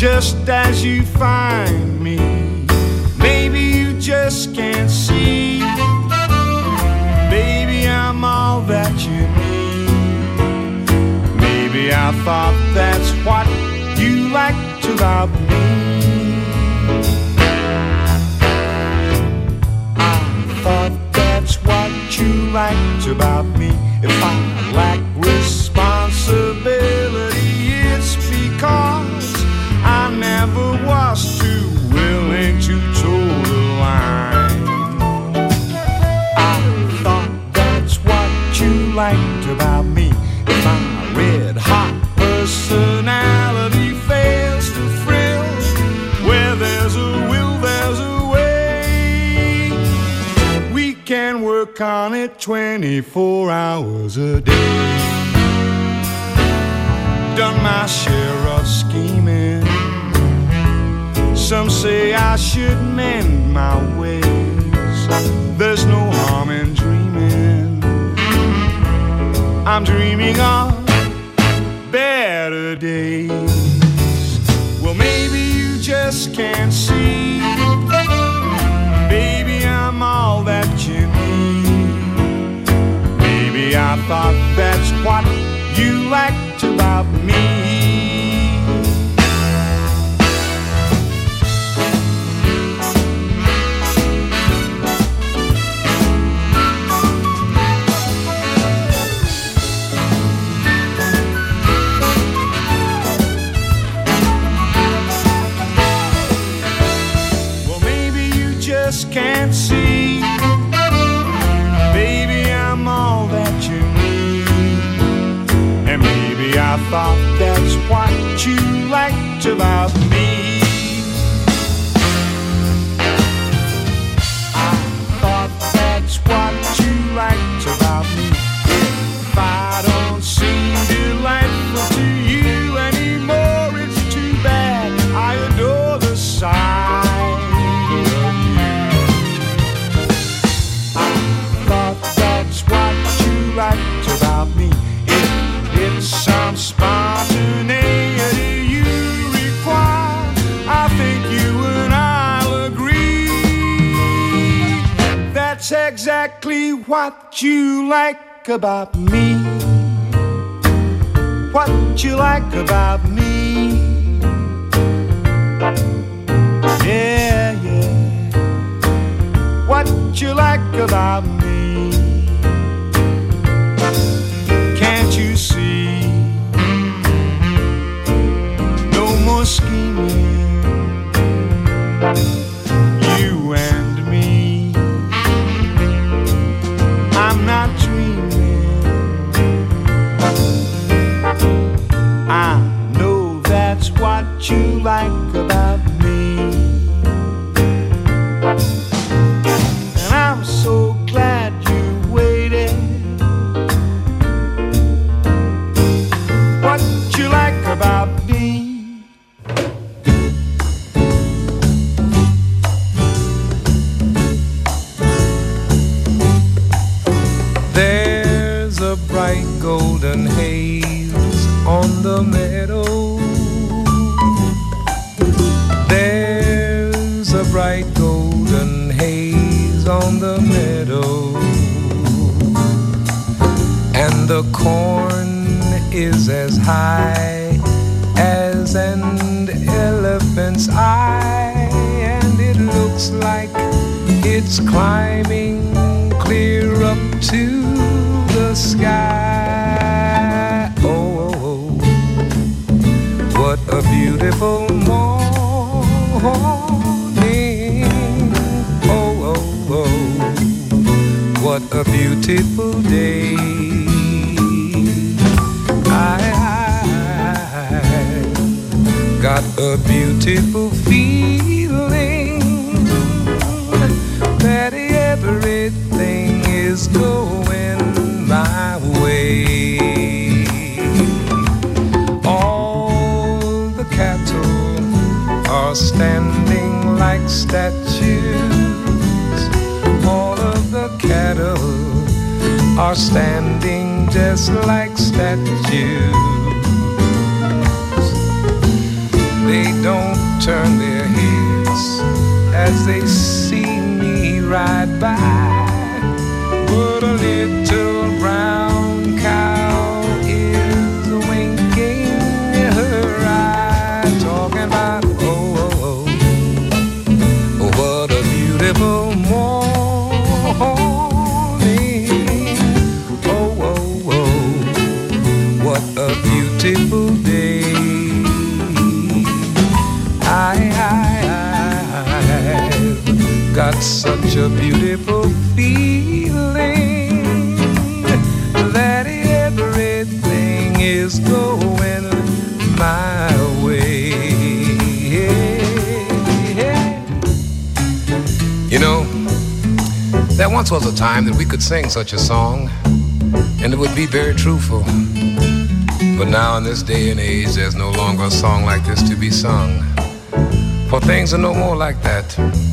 just as you find me. Maybe you just can't see. Baby, I'm all that you need. Maybe I thought that's what you liked about me. I thought that's what you liked about me. If I like on it 24 hours a day. Done my share of scheming. Some say I should mend my ways. There's no harm in dreaming. I'm dreaming of better days. Well, maybe you just can't see. Baby, I'm all that I thought that's what you liked about me. Like about me. What you like about me. Yeah, yeah. What you like about me. On the meadow. There's a bright golden haze on the meadow. And the corn is as high as an elephant's eye. And it looks like It's climbing clear up to the sky. A beautiful morning. Oh, oh, oh, what a beautiful day. I, I got a beautiful feeling that everything is going my way. Are standing like statues. All of the cattle are standing just like statues. They don't turn their heads as they see me ride by. But a little got such a beautiful feeling that everything is going my way. You know, there once was a time that we could sing such a song, and it would be very truthful. But now, in this day and age, there's no longer a song like this to be sung. For things are no more like that.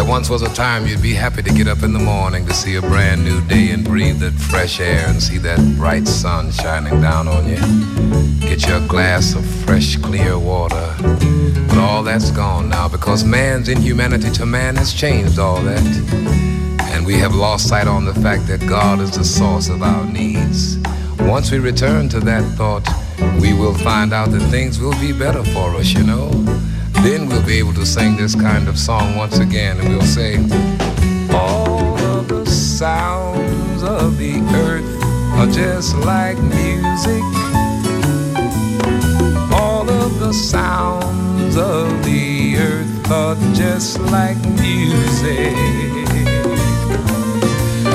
There once was a time you'd be happy to get up in the morning to see a brand new day and breathe that fresh air and see that bright sun shining down on you. Get your glass of fresh, clear water. But all that's gone now because man's inhumanity to man has changed all that. And we have lost sight on the fact that God is the source of our needs. Once we return to that thought, we will find out that things will be better for us, you know. Then we'll be able to sing this kind of song once again, and we'll say, All of the sounds of the earth are just like music. All of the sounds of the earth are just like music.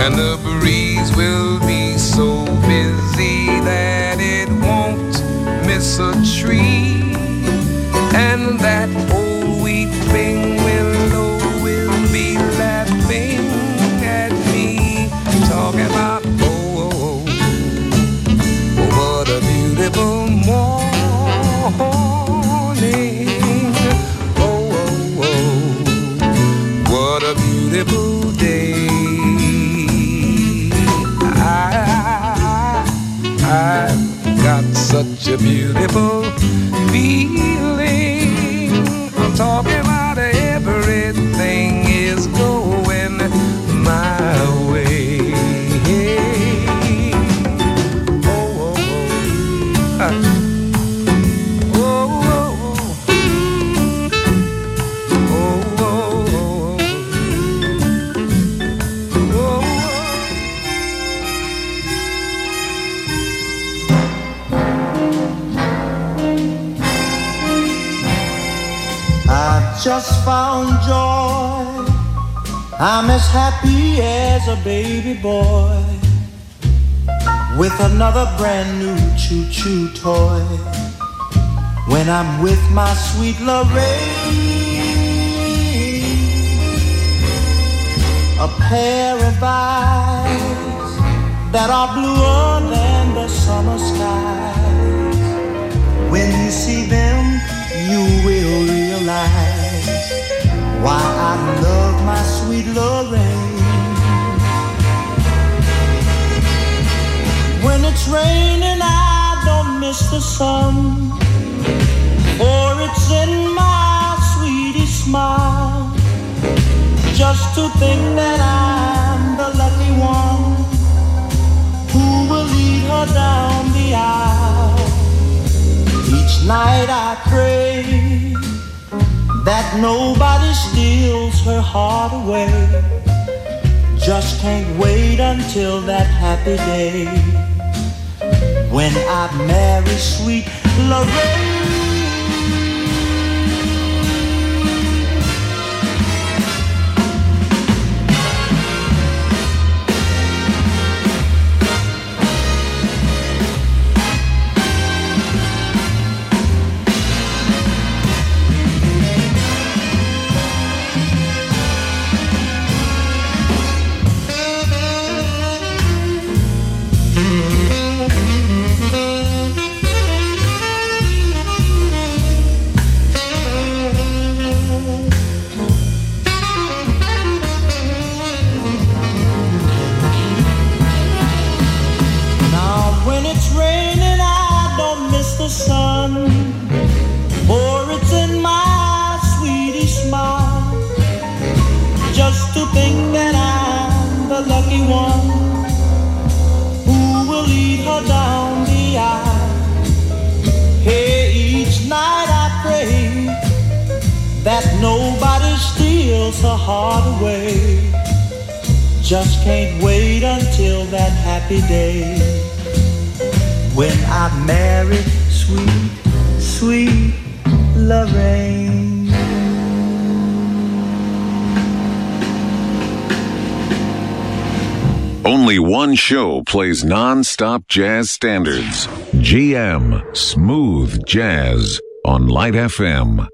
And the breeze will be so busy that it won't miss a tree. And that old weeping willow will be laughing at me, talking about oh, oh, oh, oh, what a beautiful morning. Oh, oh, oh, what a beautiful day. I, I've got such a beautiful feeling. I'm talking about everything is going my just found joy. I'm as happy as a baby boy with another brand new choo choo toy. When I'm with my sweet Lorraine, a pair of eyes that are bluer than the summer skies. When you see them, you will realize why I love my sweet Lorraine. When it's raining, I don't miss the sun, for it's in my sweetie smile. Just to think that I'm the lucky one who will lead her down the aisle. Each night I pray that nobody steals her heart away. Just can't wait until that happy day when I marry sweet Lorraine. Plays non-stop jazz standards. GM Smooth Jazz on Light FM.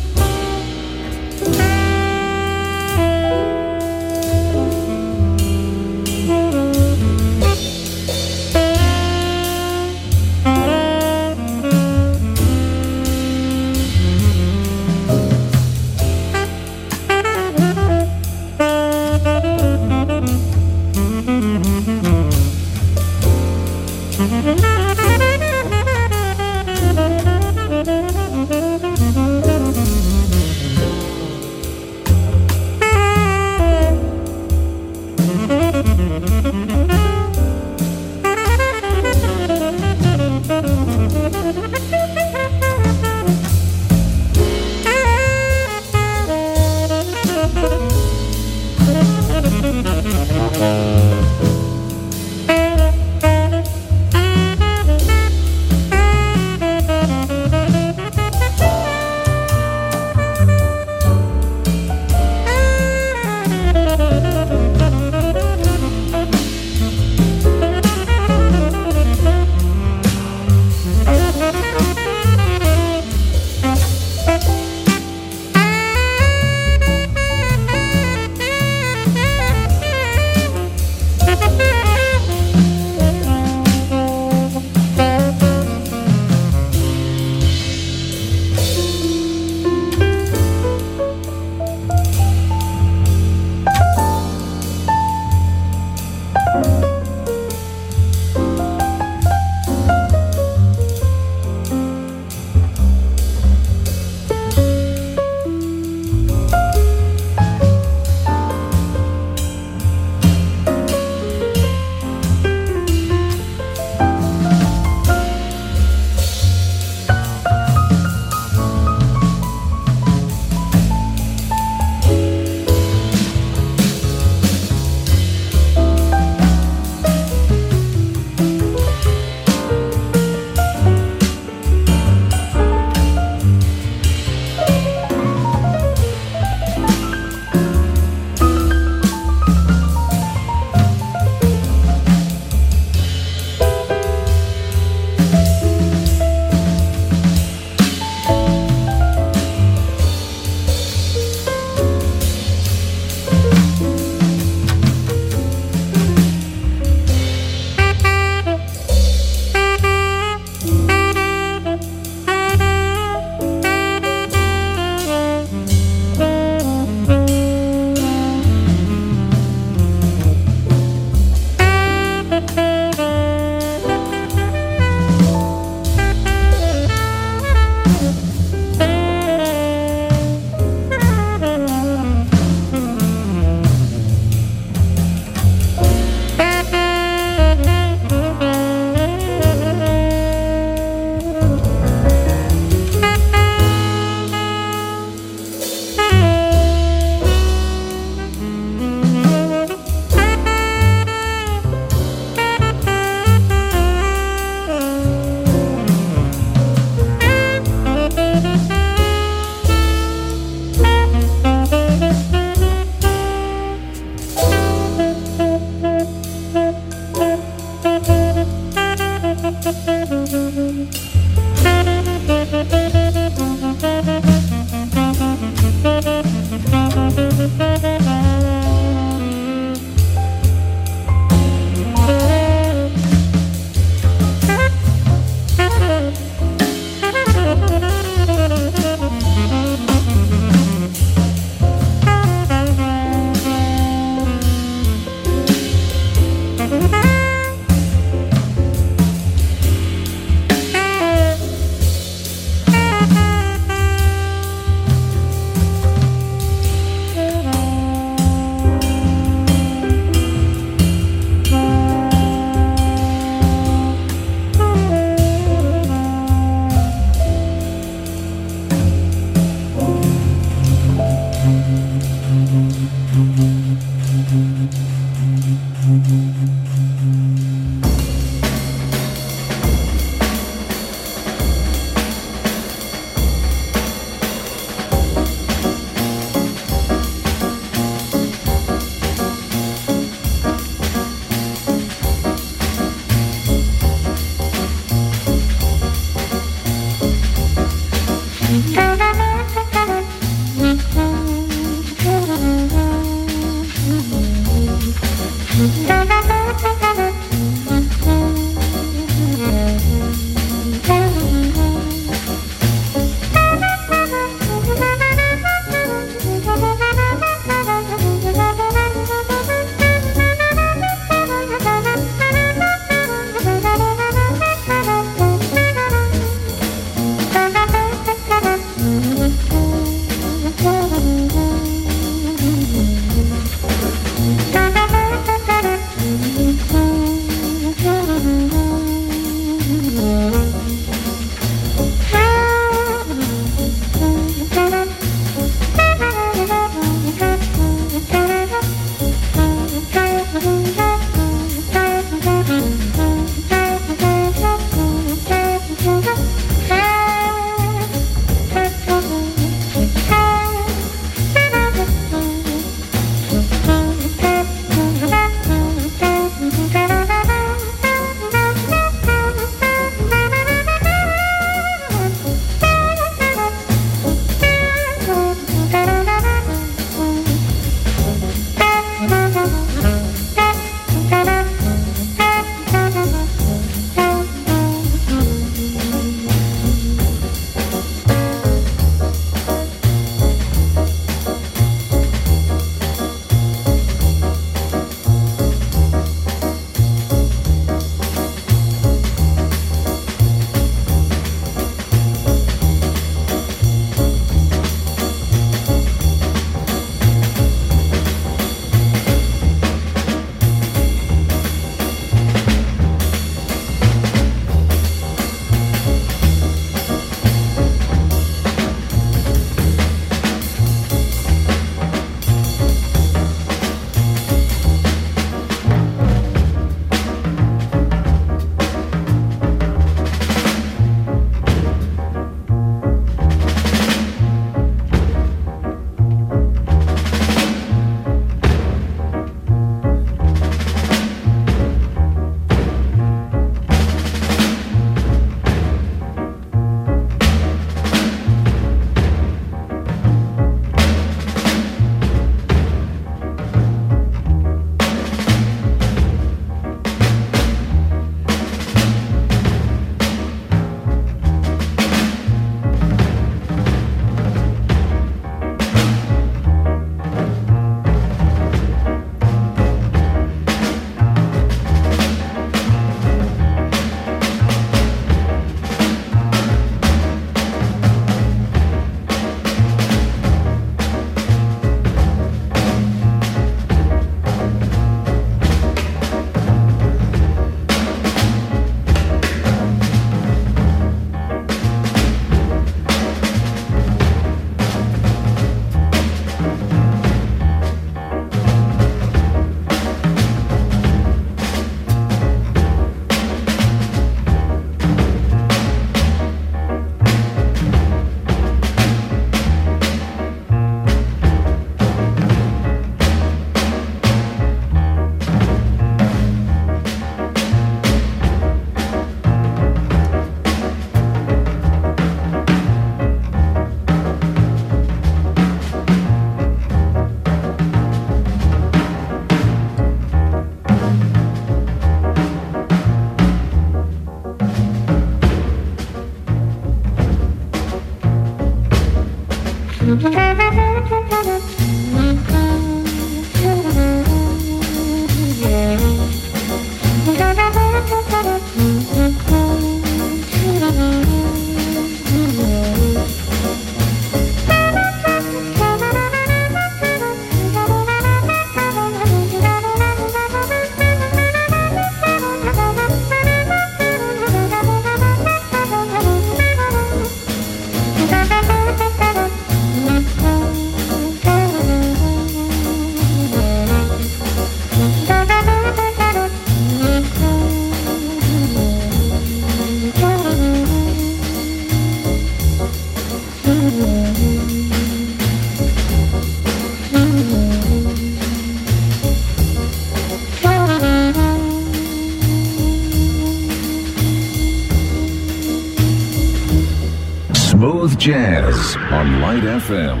Jazz on Light FM.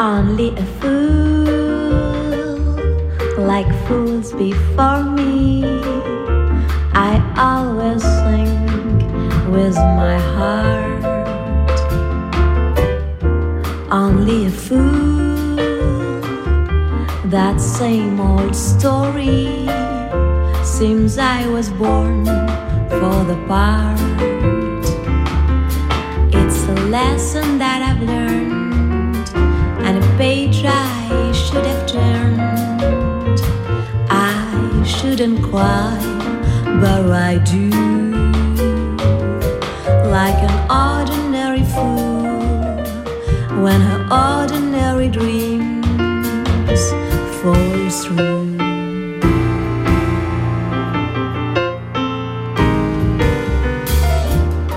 Only a fool, like fools before me. I always sing with my heart only a fool. That same old story seems I was born for the part. It's a lesson that I've learned and a page I should have turned. I shouldn't cry, but I do. Like an ordinary when her ordinary dreams fall through.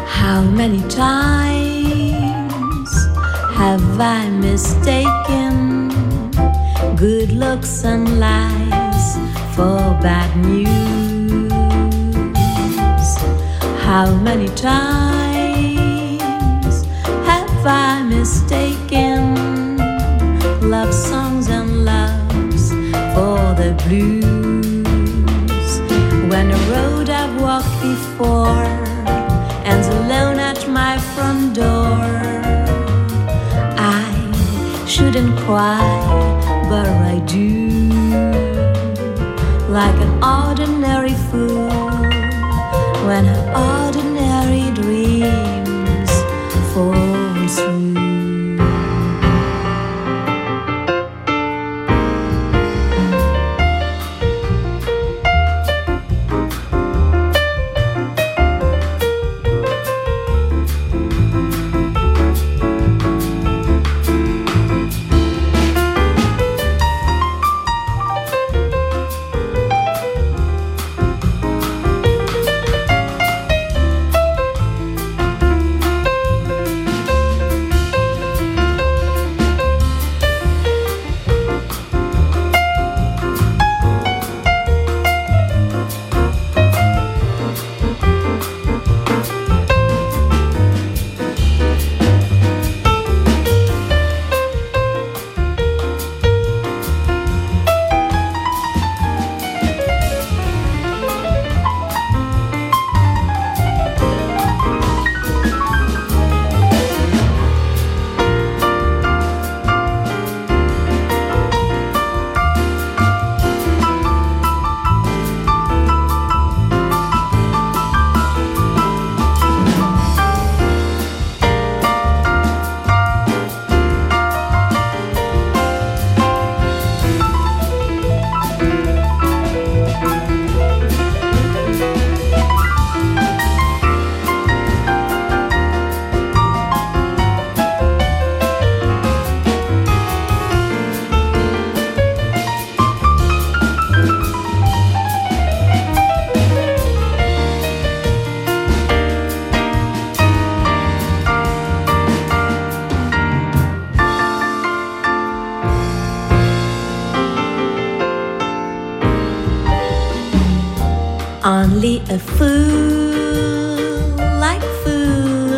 How many times have I mistaken good looks and lies for bad news? How many times? Have I mistaken love songs and loves for the blues? When a road I've walked before ends alone at my front door, I shouldn't cry, but I do. Like an ordinary fool when an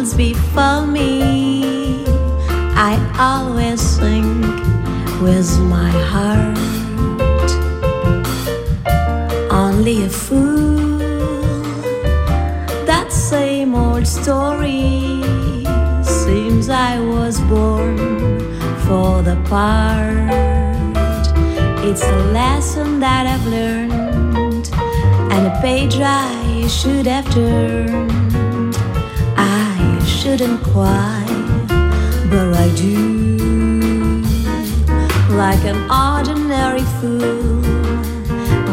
fools before me. I always think with my heart. Only a fool, that same old story. Seems I was born for the part. It's a lesson that I've learned, and a page I should have turned. Shouldn't cry, but I do. Like an ordinary fool,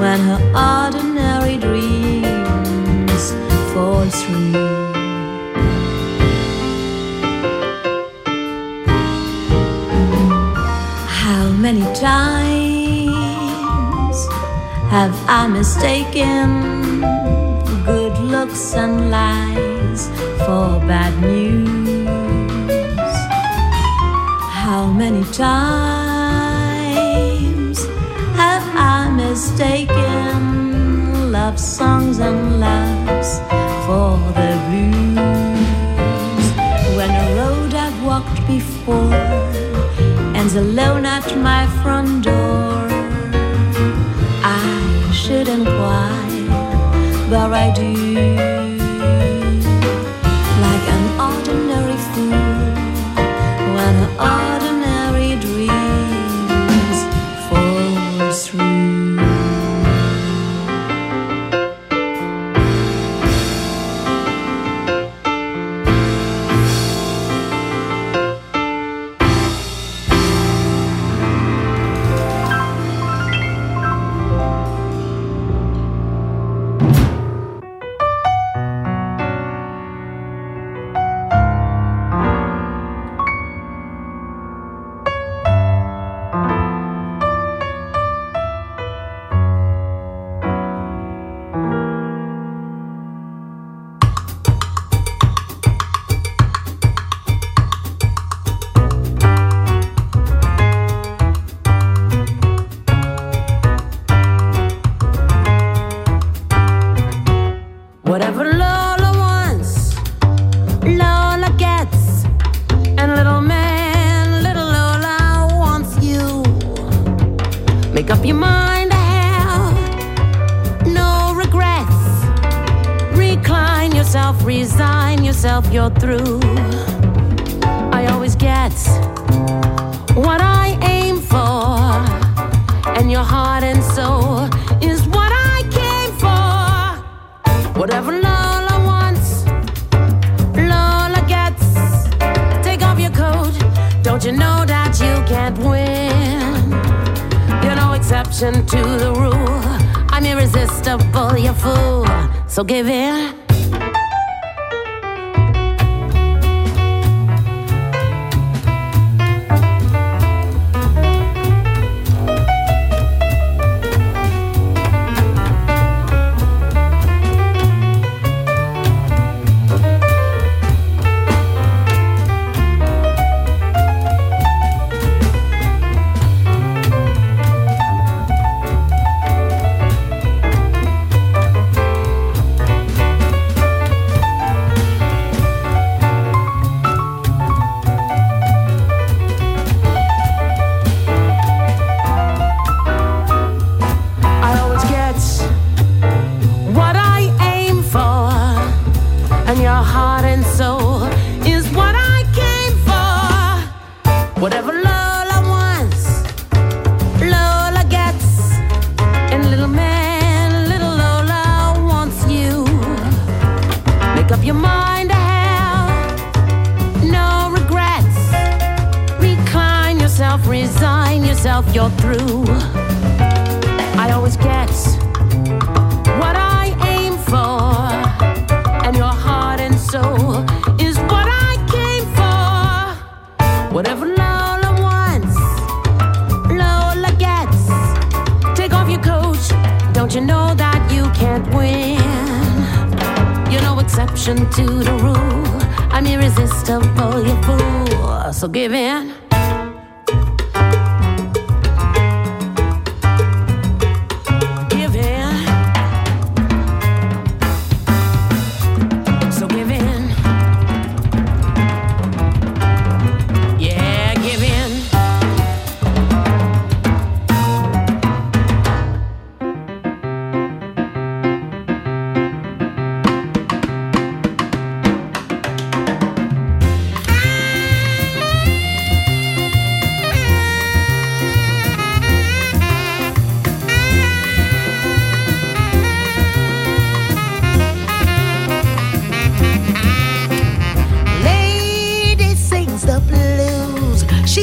when her ordinary dreams fall through. How many times have I mistaken good looks and lies for bad news? How many times have I mistaken love songs and loves for the blues? When a road I've walked before ends alone at my front door, I shouldn't cry, but I do.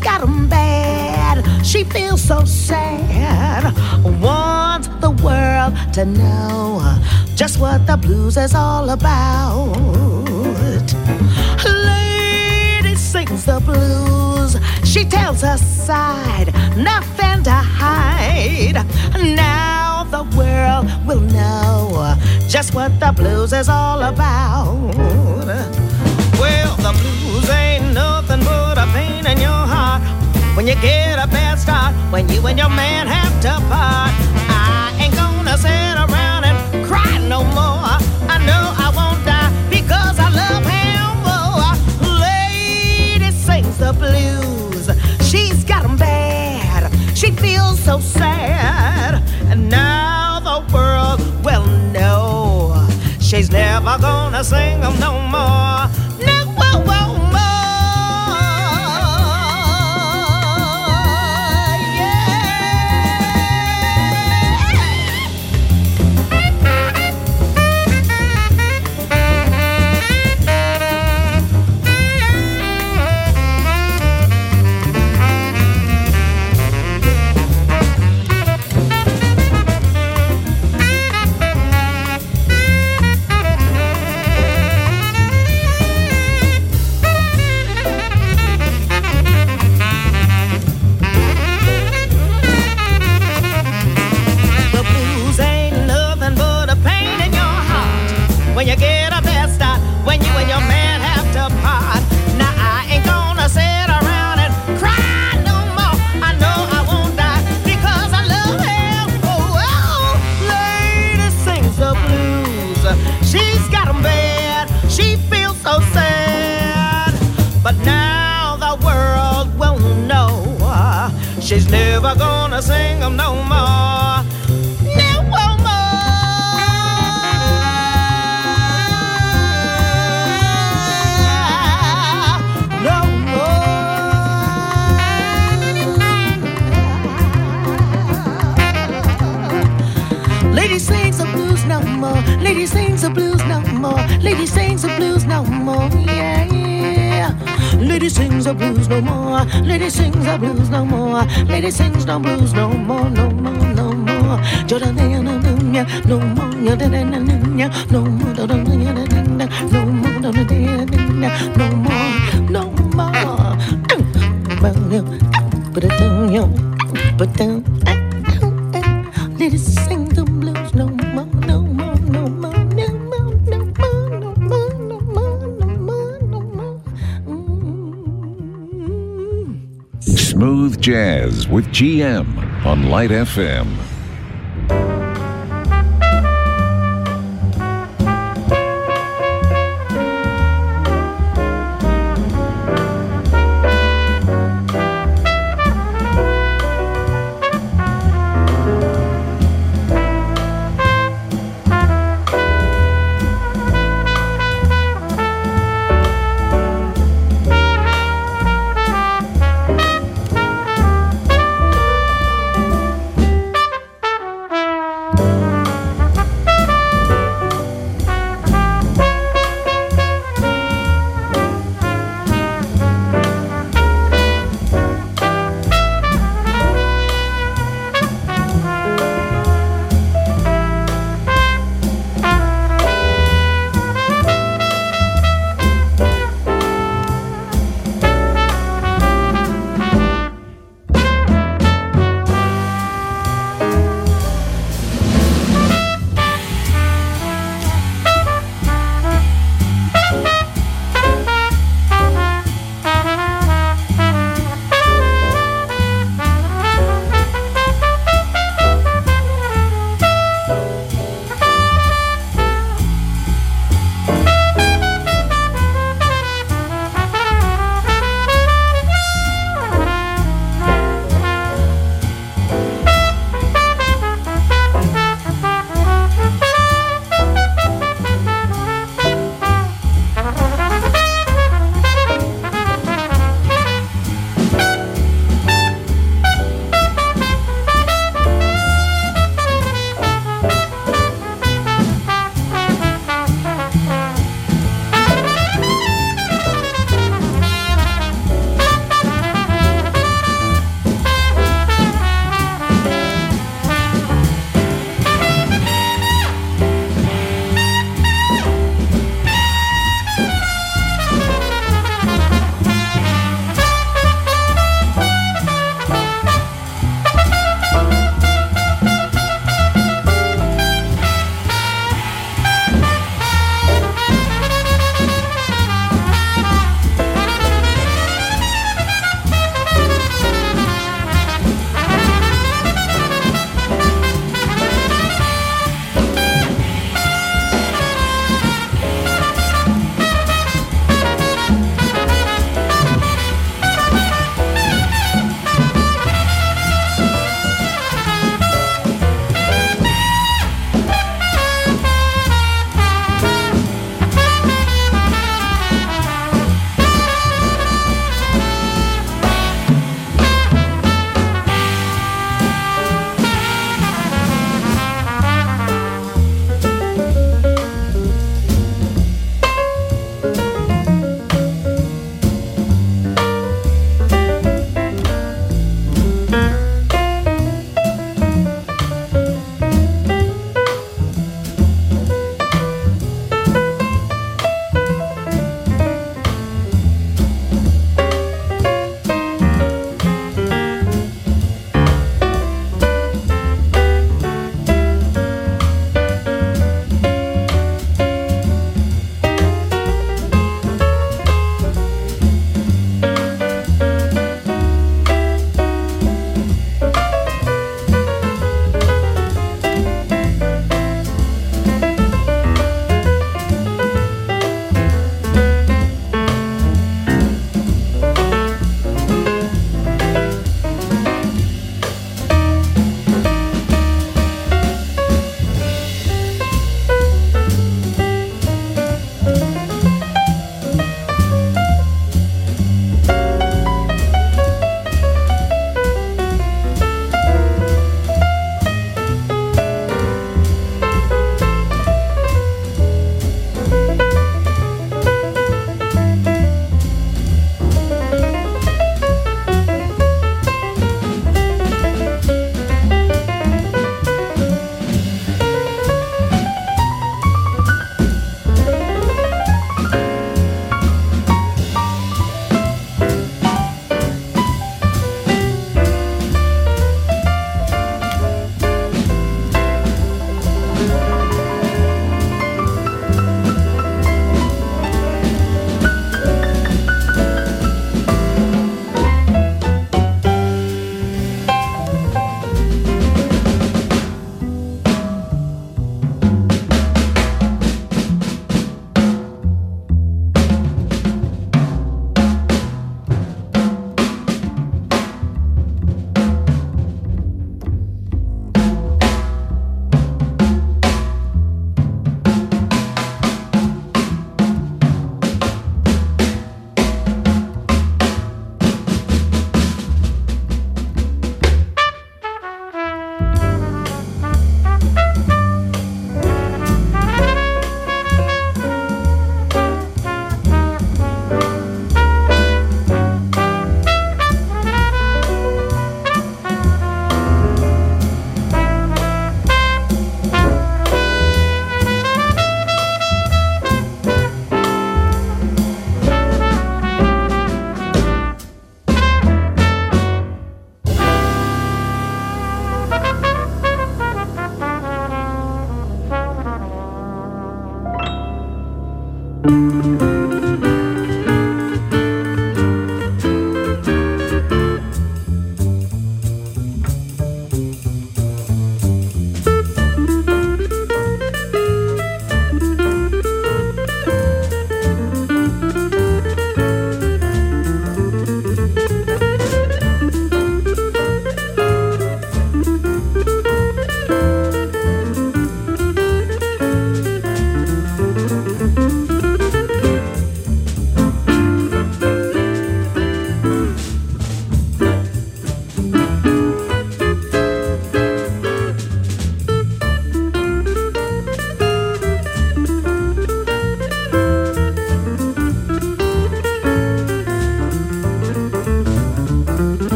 Got 'em bad. She feels so sad. Wants the world to know just what the blues is all about. Lady sings the blues. She tells her side, nothing to hide. Now the world will know just what the blues is all about. Well, the blues ain't nothing but a pain in your. When you get a bad start, when you and your man have to part, I ain't gonna sit around and cry no more. I know I won't die because I love him more. Lady sings the blues. She's got 'em bad. She feels so sad. And now the world will know she's never gonna sing no more. Gonna sing them no more. No more. No more. Lady sings the blues no more. Lady sings the blues no more. Lady sings the blues no more. Yeah. Lady sings the blues no more. Lady sings the blues no more. Lady sings the blues no more, no more, no more. Jordan, no more. No more, no more, no more, no more, no more. Put it down, yo. Put down. Jazz with GM on Light FM.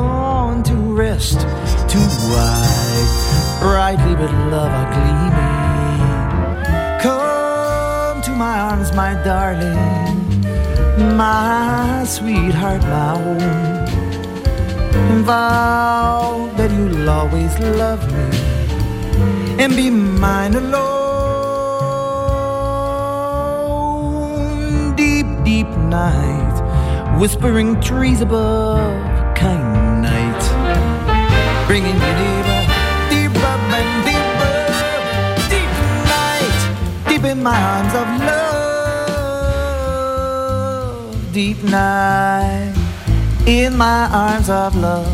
Gone to rest, too wide, brightly but love are gleaming. Come to my arms, my darling, my sweetheart, my own. Vow that you'll always love me and be mine alone. Deep, deep night, whispering trees above, kind bringing you nearer, deeper and deeper. Deep night, deep in my arms of love. Deep night in my arms of love.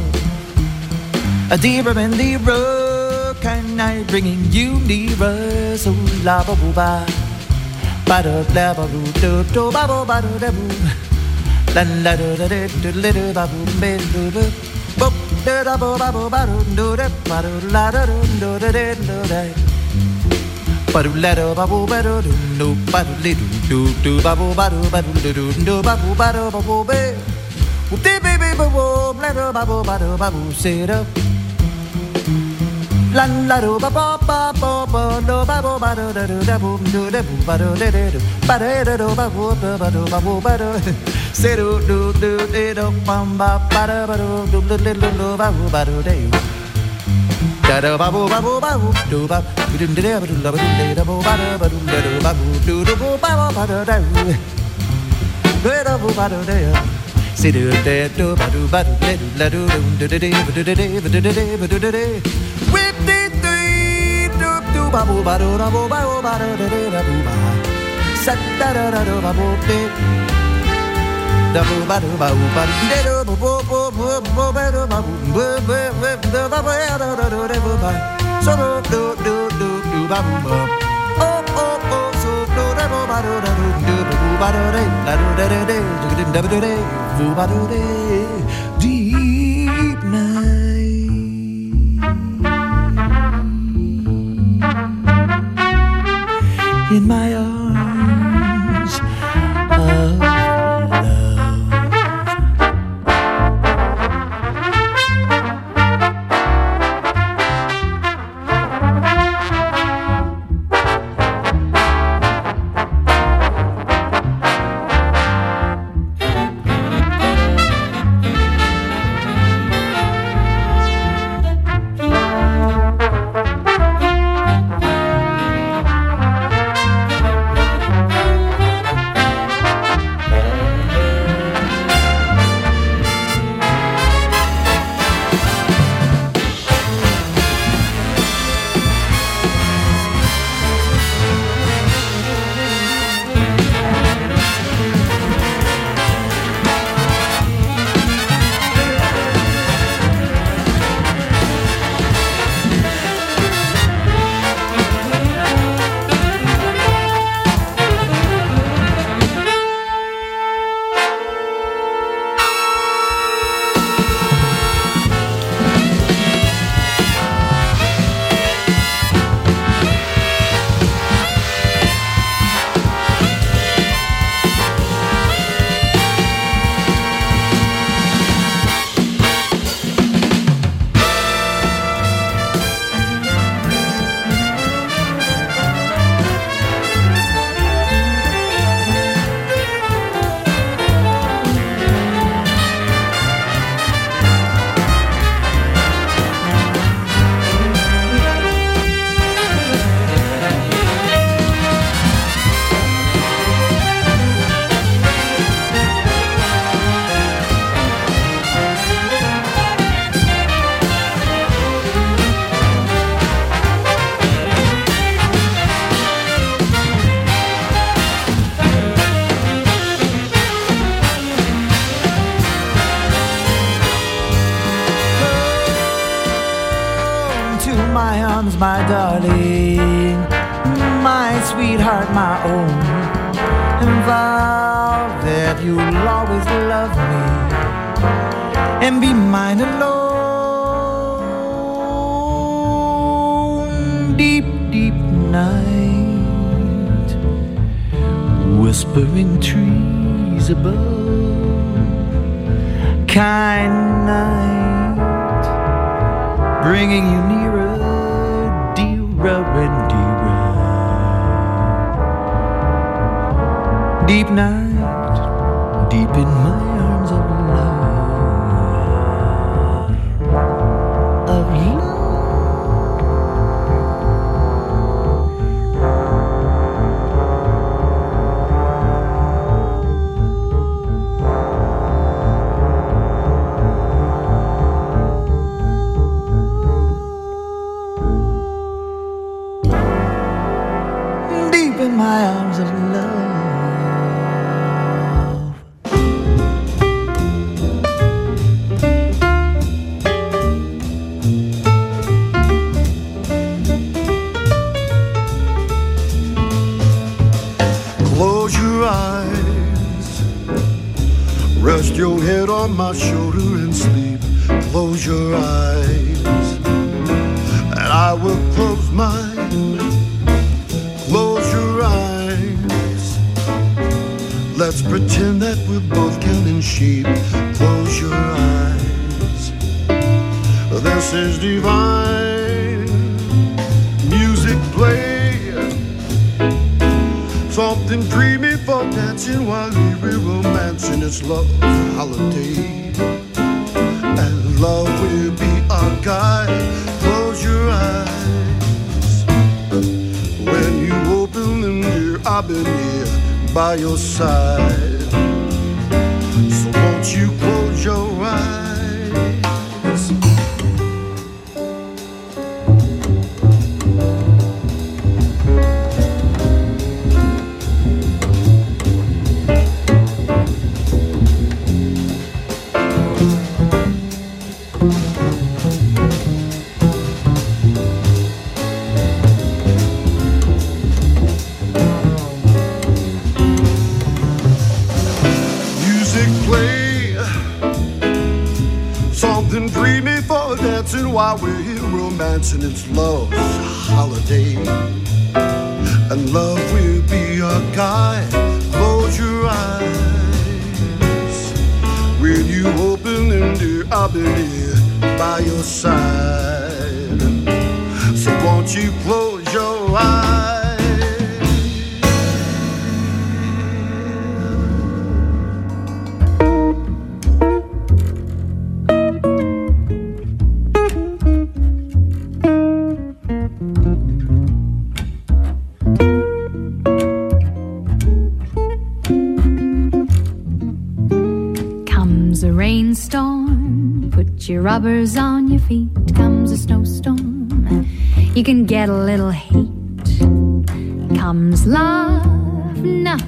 A deeper and deeper kind night bringing you nearer. So la ba ba ba da la ba do do ba ba da boo. La la da da da da da ba ba da ba Lan la do ba ba ba ba ba do ba bo ba do da do da boom do da boom ba do da da do ba da da do ba bo ba do ba bo ba do Sit do do do de do bam ba ba da ba do do do do do do ba boo ba do da you. Da da ba boo ba boo ba boo do ba do do da ba do la ba do da da boo ba da ba do da do ba boo do do boo ba ba ba da da. Do da boo ba do da. Say do da do ba do ba do da do la do do do do do do do do do do do do do do Whip dee dee do do ba bo ba do da bo ba bo ba do da da bo ba Sa da da da do ba bo Da bo do bo de Deep night. In my my arms of love. sai. rubbers on your feet comes a snowstorm. You can get a little heat. Comes love, not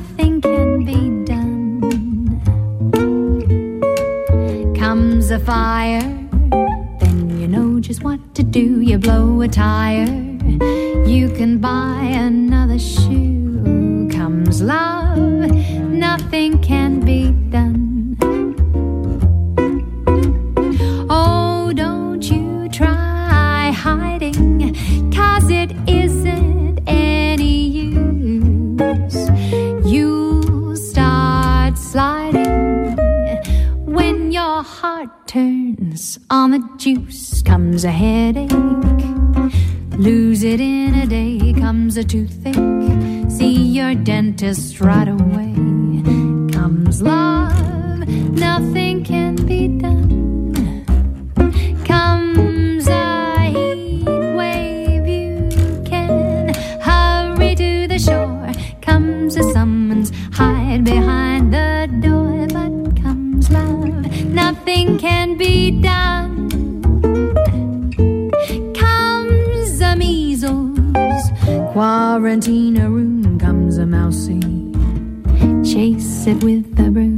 can be done. Comes a measles, quarantine a room, comes a mousey, chase it with a broom.